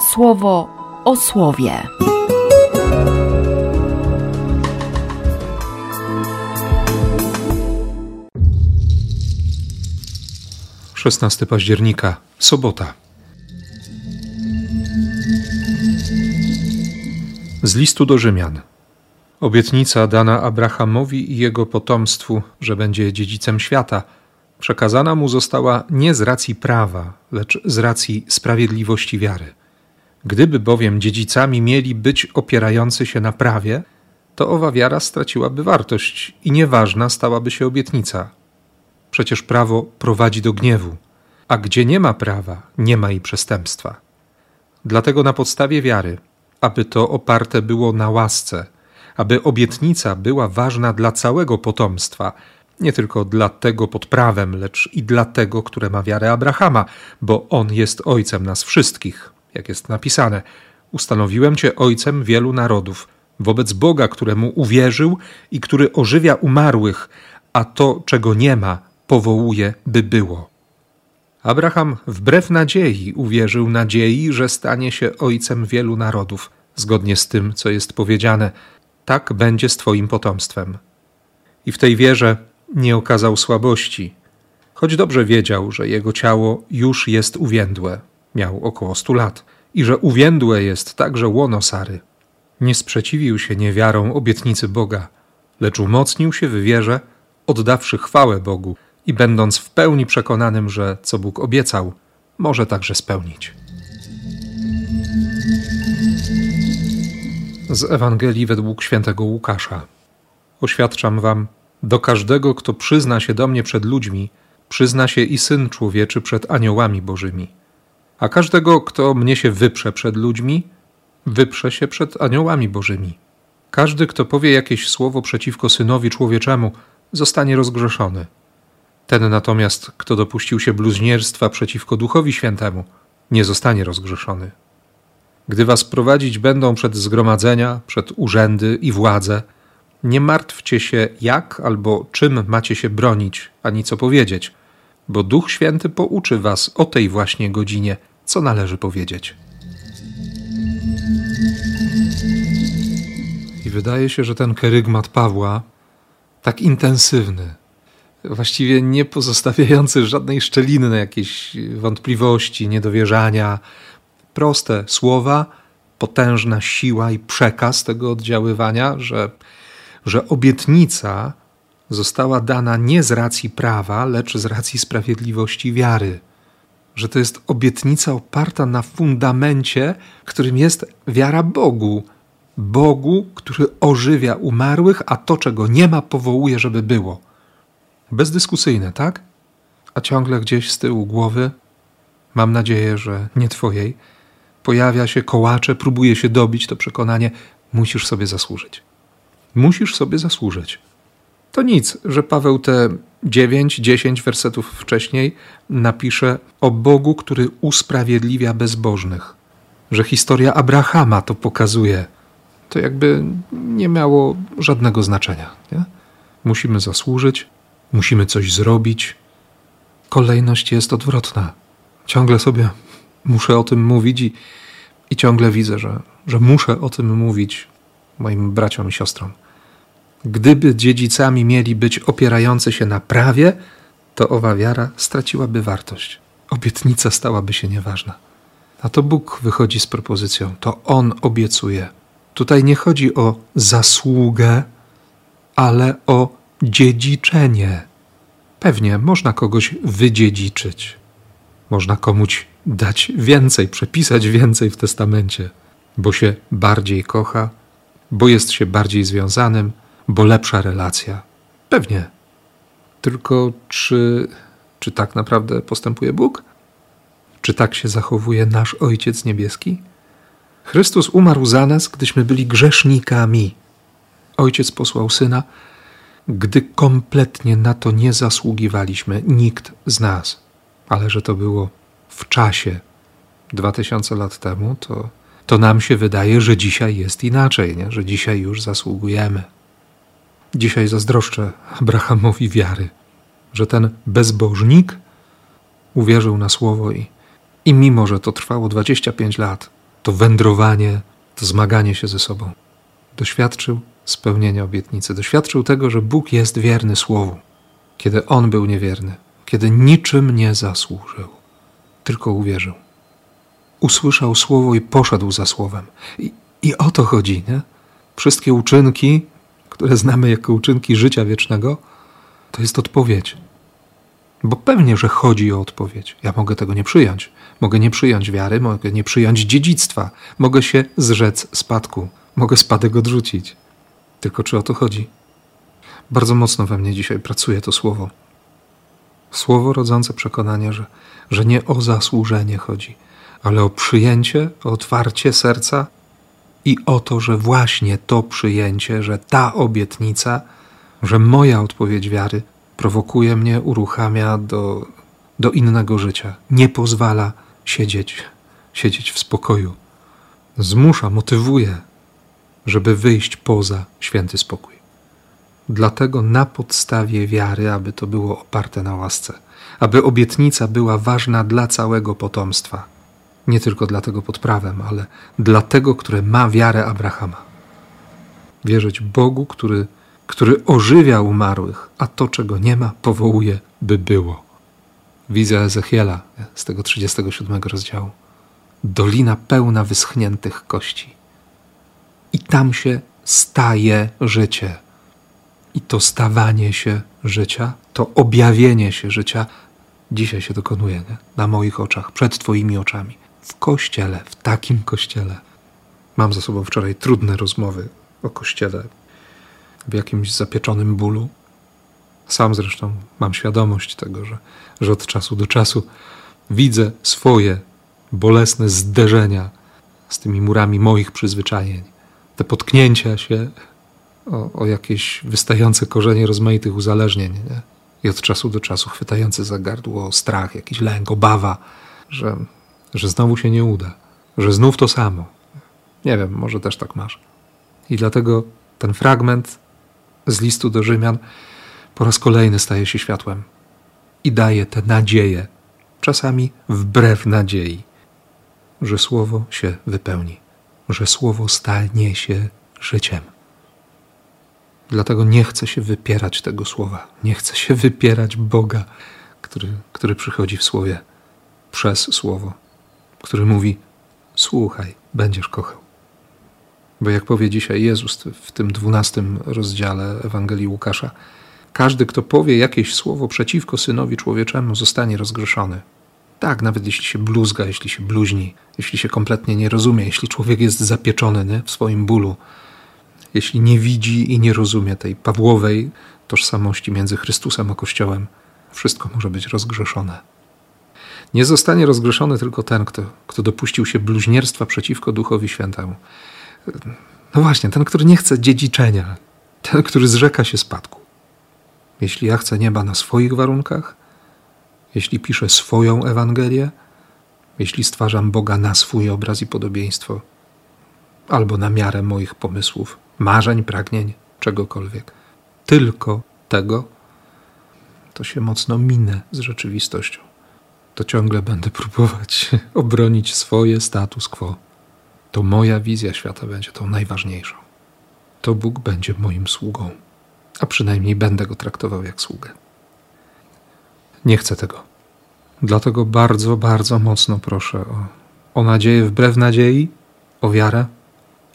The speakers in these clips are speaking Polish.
słowo o słowie. 16 października, sobota. Z listu do Rzymian. Obietnica dana Abrahamowi i jego potomstwu, że będzie dziedzicem świata, przekazana mu została nie z racji prawa, lecz z racji sprawiedliwości wiary. Gdyby bowiem dziedzicami mieli być opierający się na prawie, to owa wiara straciłaby wartość i nieważna stałaby się obietnica. Przecież prawo prowadzi do gniewu, a gdzie nie ma prawa, nie ma i przestępstwa. Dlatego na podstawie wiary, aby to oparte było na łasce, aby obietnica była ważna dla całego potomstwa, nie tylko dla tego pod prawem, lecz i dla tego, które ma wiarę Abrahama, bo on jest ojcem nas wszystkich, jak jest napisane. Ustanowiłem cię ojcem wielu narodów, wobec Boga, któremu uwierzył i który ożywia umarłych, a to, czego nie ma, powołuje, by było. Abraham wbrew nadziei uwierzył nadziei, że stanie się ojcem wielu narodów, zgodnie z tym, co jest powiedziane: Tak będzie z Twoim potomstwem. I w tej wierze nie okazał słabości, choć dobrze wiedział, że jego ciało już jest uwiędłe, miał około stu lat, i że uwiędłe jest także łono Sary. Nie sprzeciwił się niewiarą obietnicy Boga, lecz umocnił się w wierze, oddawszy chwałę Bogu i będąc w pełni przekonanym, że co Bóg obiecał, może także spełnić. Z Ewangelii według świętego Łukasza. Oświadczam wam, do każdego, kto przyzna się do mnie przed ludźmi, przyzna się i syn człowieczy przed aniołami bożymi. A każdego, kto mnie się wyprze przed ludźmi, wyprze się przed aniołami bożymi. Każdy, kto powie jakieś słowo przeciwko synowi człowieczemu, zostanie rozgrzeszony. Ten natomiast, kto dopuścił się bluźnierstwa przeciwko Duchowi Świętemu, nie zostanie rozgrzeszony. Gdy was prowadzić będą przed zgromadzenia, przed urzędy i władze, nie martwcie się, jak albo czym macie się bronić, ani co powiedzieć, bo Duch Święty pouczy was o tej właśnie godzinie, co należy powiedzieć. I wydaje się, że ten kerygmat Pawła, tak intensywny, właściwie nie pozostawiający żadnej szczeliny na jakieś wątpliwości, niedowierzania, proste słowa, potężna siła i przekaz tego oddziaływania, że że obietnica została dana nie z racji prawa, lecz z racji sprawiedliwości wiary. Że to jest obietnica oparta na fundamencie, którym jest wiara Bogu. Bogu, który ożywia umarłych, a to, czego nie ma, powołuje, żeby było. Bezdyskusyjne, tak? A ciągle gdzieś z tyłu głowy, mam nadzieję, że nie Twojej, pojawia się kołacze, próbuje się dobić to przekonanie, musisz sobie zasłużyć musisz sobie zasłużyć. To nic, że Paweł te dziewięć, dziesięć wersetów wcześniej napisze o Bogu, który usprawiedliwia bezbożnych. Że historia Abrahama to pokazuje. To jakby nie miało żadnego znaczenia. Nie? Musimy zasłużyć, musimy coś zrobić. Kolejność jest odwrotna. Ciągle sobie muszę o tym mówić i, i ciągle widzę, że, że muszę o tym mówić moim braciom i siostrom. Gdyby dziedzicami mieli być opierający się na prawie, to owa wiara straciłaby wartość. Obietnica stałaby się nieważna. A to Bóg wychodzi z propozycją, to On obiecuje. Tutaj nie chodzi o zasługę, ale o dziedziczenie. Pewnie można kogoś wydziedziczyć, można komuś dać więcej, przepisać więcej w testamencie, bo się bardziej kocha, bo jest się bardziej związanym, bo lepsza relacja. Pewnie. Tylko czy, czy tak naprawdę postępuje Bóg? Czy tak się zachowuje nasz Ojciec Niebieski? Chrystus umarł za nas, gdyśmy byli grzesznikami. Ojciec posłał syna, gdy kompletnie na to nie zasługiwaliśmy, nikt z nas. Ale że to było w czasie, dwa tysiące lat temu, to, to nam się wydaje, że dzisiaj jest inaczej, nie? że dzisiaj już zasługujemy. Dzisiaj zazdroszczę Abrahamowi wiary, że ten bezbożnik uwierzył na słowo i, i mimo, że to trwało 25 lat, to wędrowanie, to zmaganie się ze sobą. Doświadczył spełnienia obietnicy, doświadczył tego, że Bóg jest wierny Słowu, kiedy on był niewierny, kiedy niczym nie zasłużył, tylko uwierzył. Usłyszał Słowo i poszedł za Słowem. I, i o to chodzi, nie? Wszystkie uczynki, które znamy jako uczynki życia wiecznego, to jest odpowiedź. Bo pewnie, że chodzi o odpowiedź. Ja mogę tego nie przyjąć. Mogę nie przyjąć wiary, mogę nie przyjąć dziedzictwa, mogę się zrzec spadku, mogę spadek odrzucić. Tylko czy o to chodzi? Bardzo mocno we mnie dzisiaj pracuje to słowo. Słowo rodzące przekonanie, że, że nie o zasłużenie chodzi, ale o przyjęcie, o otwarcie serca i o to, że właśnie to przyjęcie, że ta obietnica, że moja odpowiedź wiary prowokuje mnie, uruchamia do, do innego życia, nie pozwala siedzieć, siedzieć w spokoju. Zmusza, motywuje, żeby wyjść poza święty spokój. Dlatego na podstawie wiary, aby to było oparte na łasce, aby obietnica była ważna dla całego potomstwa, nie tylko dla tego pod prawem, ale dla tego, które ma wiarę Abrahama. Wierzyć Bogu, który, który ożywia umarłych, a to, czego nie ma, powołuje, by było. Wizja Ezechiela z tego 37 rozdziału. Dolina pełna wyschniętych kości. I tam się staje życie. I to stawanie się życia, to objawienie się życia dzisiaj się dokonuje nie? na moich oczach, przed Twoimi oczami, w kościele, w takim kościele. Mam za sobą wczoraj trudne rozmowy o kościele, w jakimś zapieczonym bólu. Sam zresztą mam świadomość tego, że, że od czasu do czasu widzę swoje bolesne zderzenia z tymi murami moich przyzwyczajeń, te potknięcia się o, o jakieś wystające korzenie rozmaitych uzależnień. Nie? I od czasu do czasu chwytający za gardło strach, jakiś lęk, obawa, że, że znowu się nie uda, że znów to samo. Nie wiem, może też tak masz. I dlatego ten fragment z listu do Rzymian po raz kolejny staje się światłem i daje tę nadzieję, czasami wbrew nadziei, że słowo się wypełni, że słowo stanie się życiem. Dlatego nie chcę się wypierać tego słowa, nie chcę się wypierać Boga, który, który przychodzi w słowie przez słowo, który mówi: Słuchaj, będziesz kochał. Bo jak powie dzisiaj Jezus w tym dwunastym rozdziale Ewangelii Łukasza, każdy, kto powie jakieś słowo przeciwko synowi człowieczemu, zostanie rozgrzeszony. Tak, nawet jeśli się bluzga, jeśli się bluźni, jeśli się kompletnie nie rozumie, jeśli człowiek jest zapieczony nie? w swoim bólu, jeśli nie widzi i nie rozumie tej Pawłowej tożsamości między Chrystusem a Kościołem, wszystko może być rozgrzeszone. Nie zostanie rozgrzeszony tylko ten, kto, kto dopuścił się bluźnierstwa przeciwko Duchowi Świętemu. No właśnie, ten, który nie chce dziedziczenia, ten, który zrzeka się spadku. Jeśli ja chcę nieba na swoich warunkach, jeśli piszę swoją Ewangelię, jeśli stwarzam Boga na swój obraz i podobieństwo, albo na miarę moich pomysłów, marzeń, pragnień, czegokolwiek, tylko tego, to się mocno minę z rzeczywistością. To ciągle będę próbować obronić swoje status quo. To moja wizja świata będzie tą najważniejszą. To Bóg będzie moim sługą, a przynajmniej będę go traktował jak sługę. Nie chcę tego. Dlatego bardzo, bardzo mocno proszę o, o nadzieję wbrew nadziei, o wiarę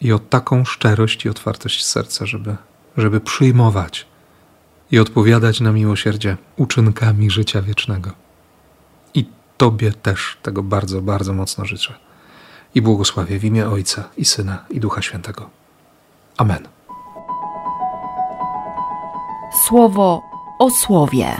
i o taką szczerość i otwartość serca, żeby, żeby przyjmować i odpowiadać na miłosierdzie uczynkami życia wiecznego. Tobie też tego bardzo, bardzo mocno życzę. I błogosławię w imię Ojca i Syna i Ducha Świętego. Amen. Słowo o słowie.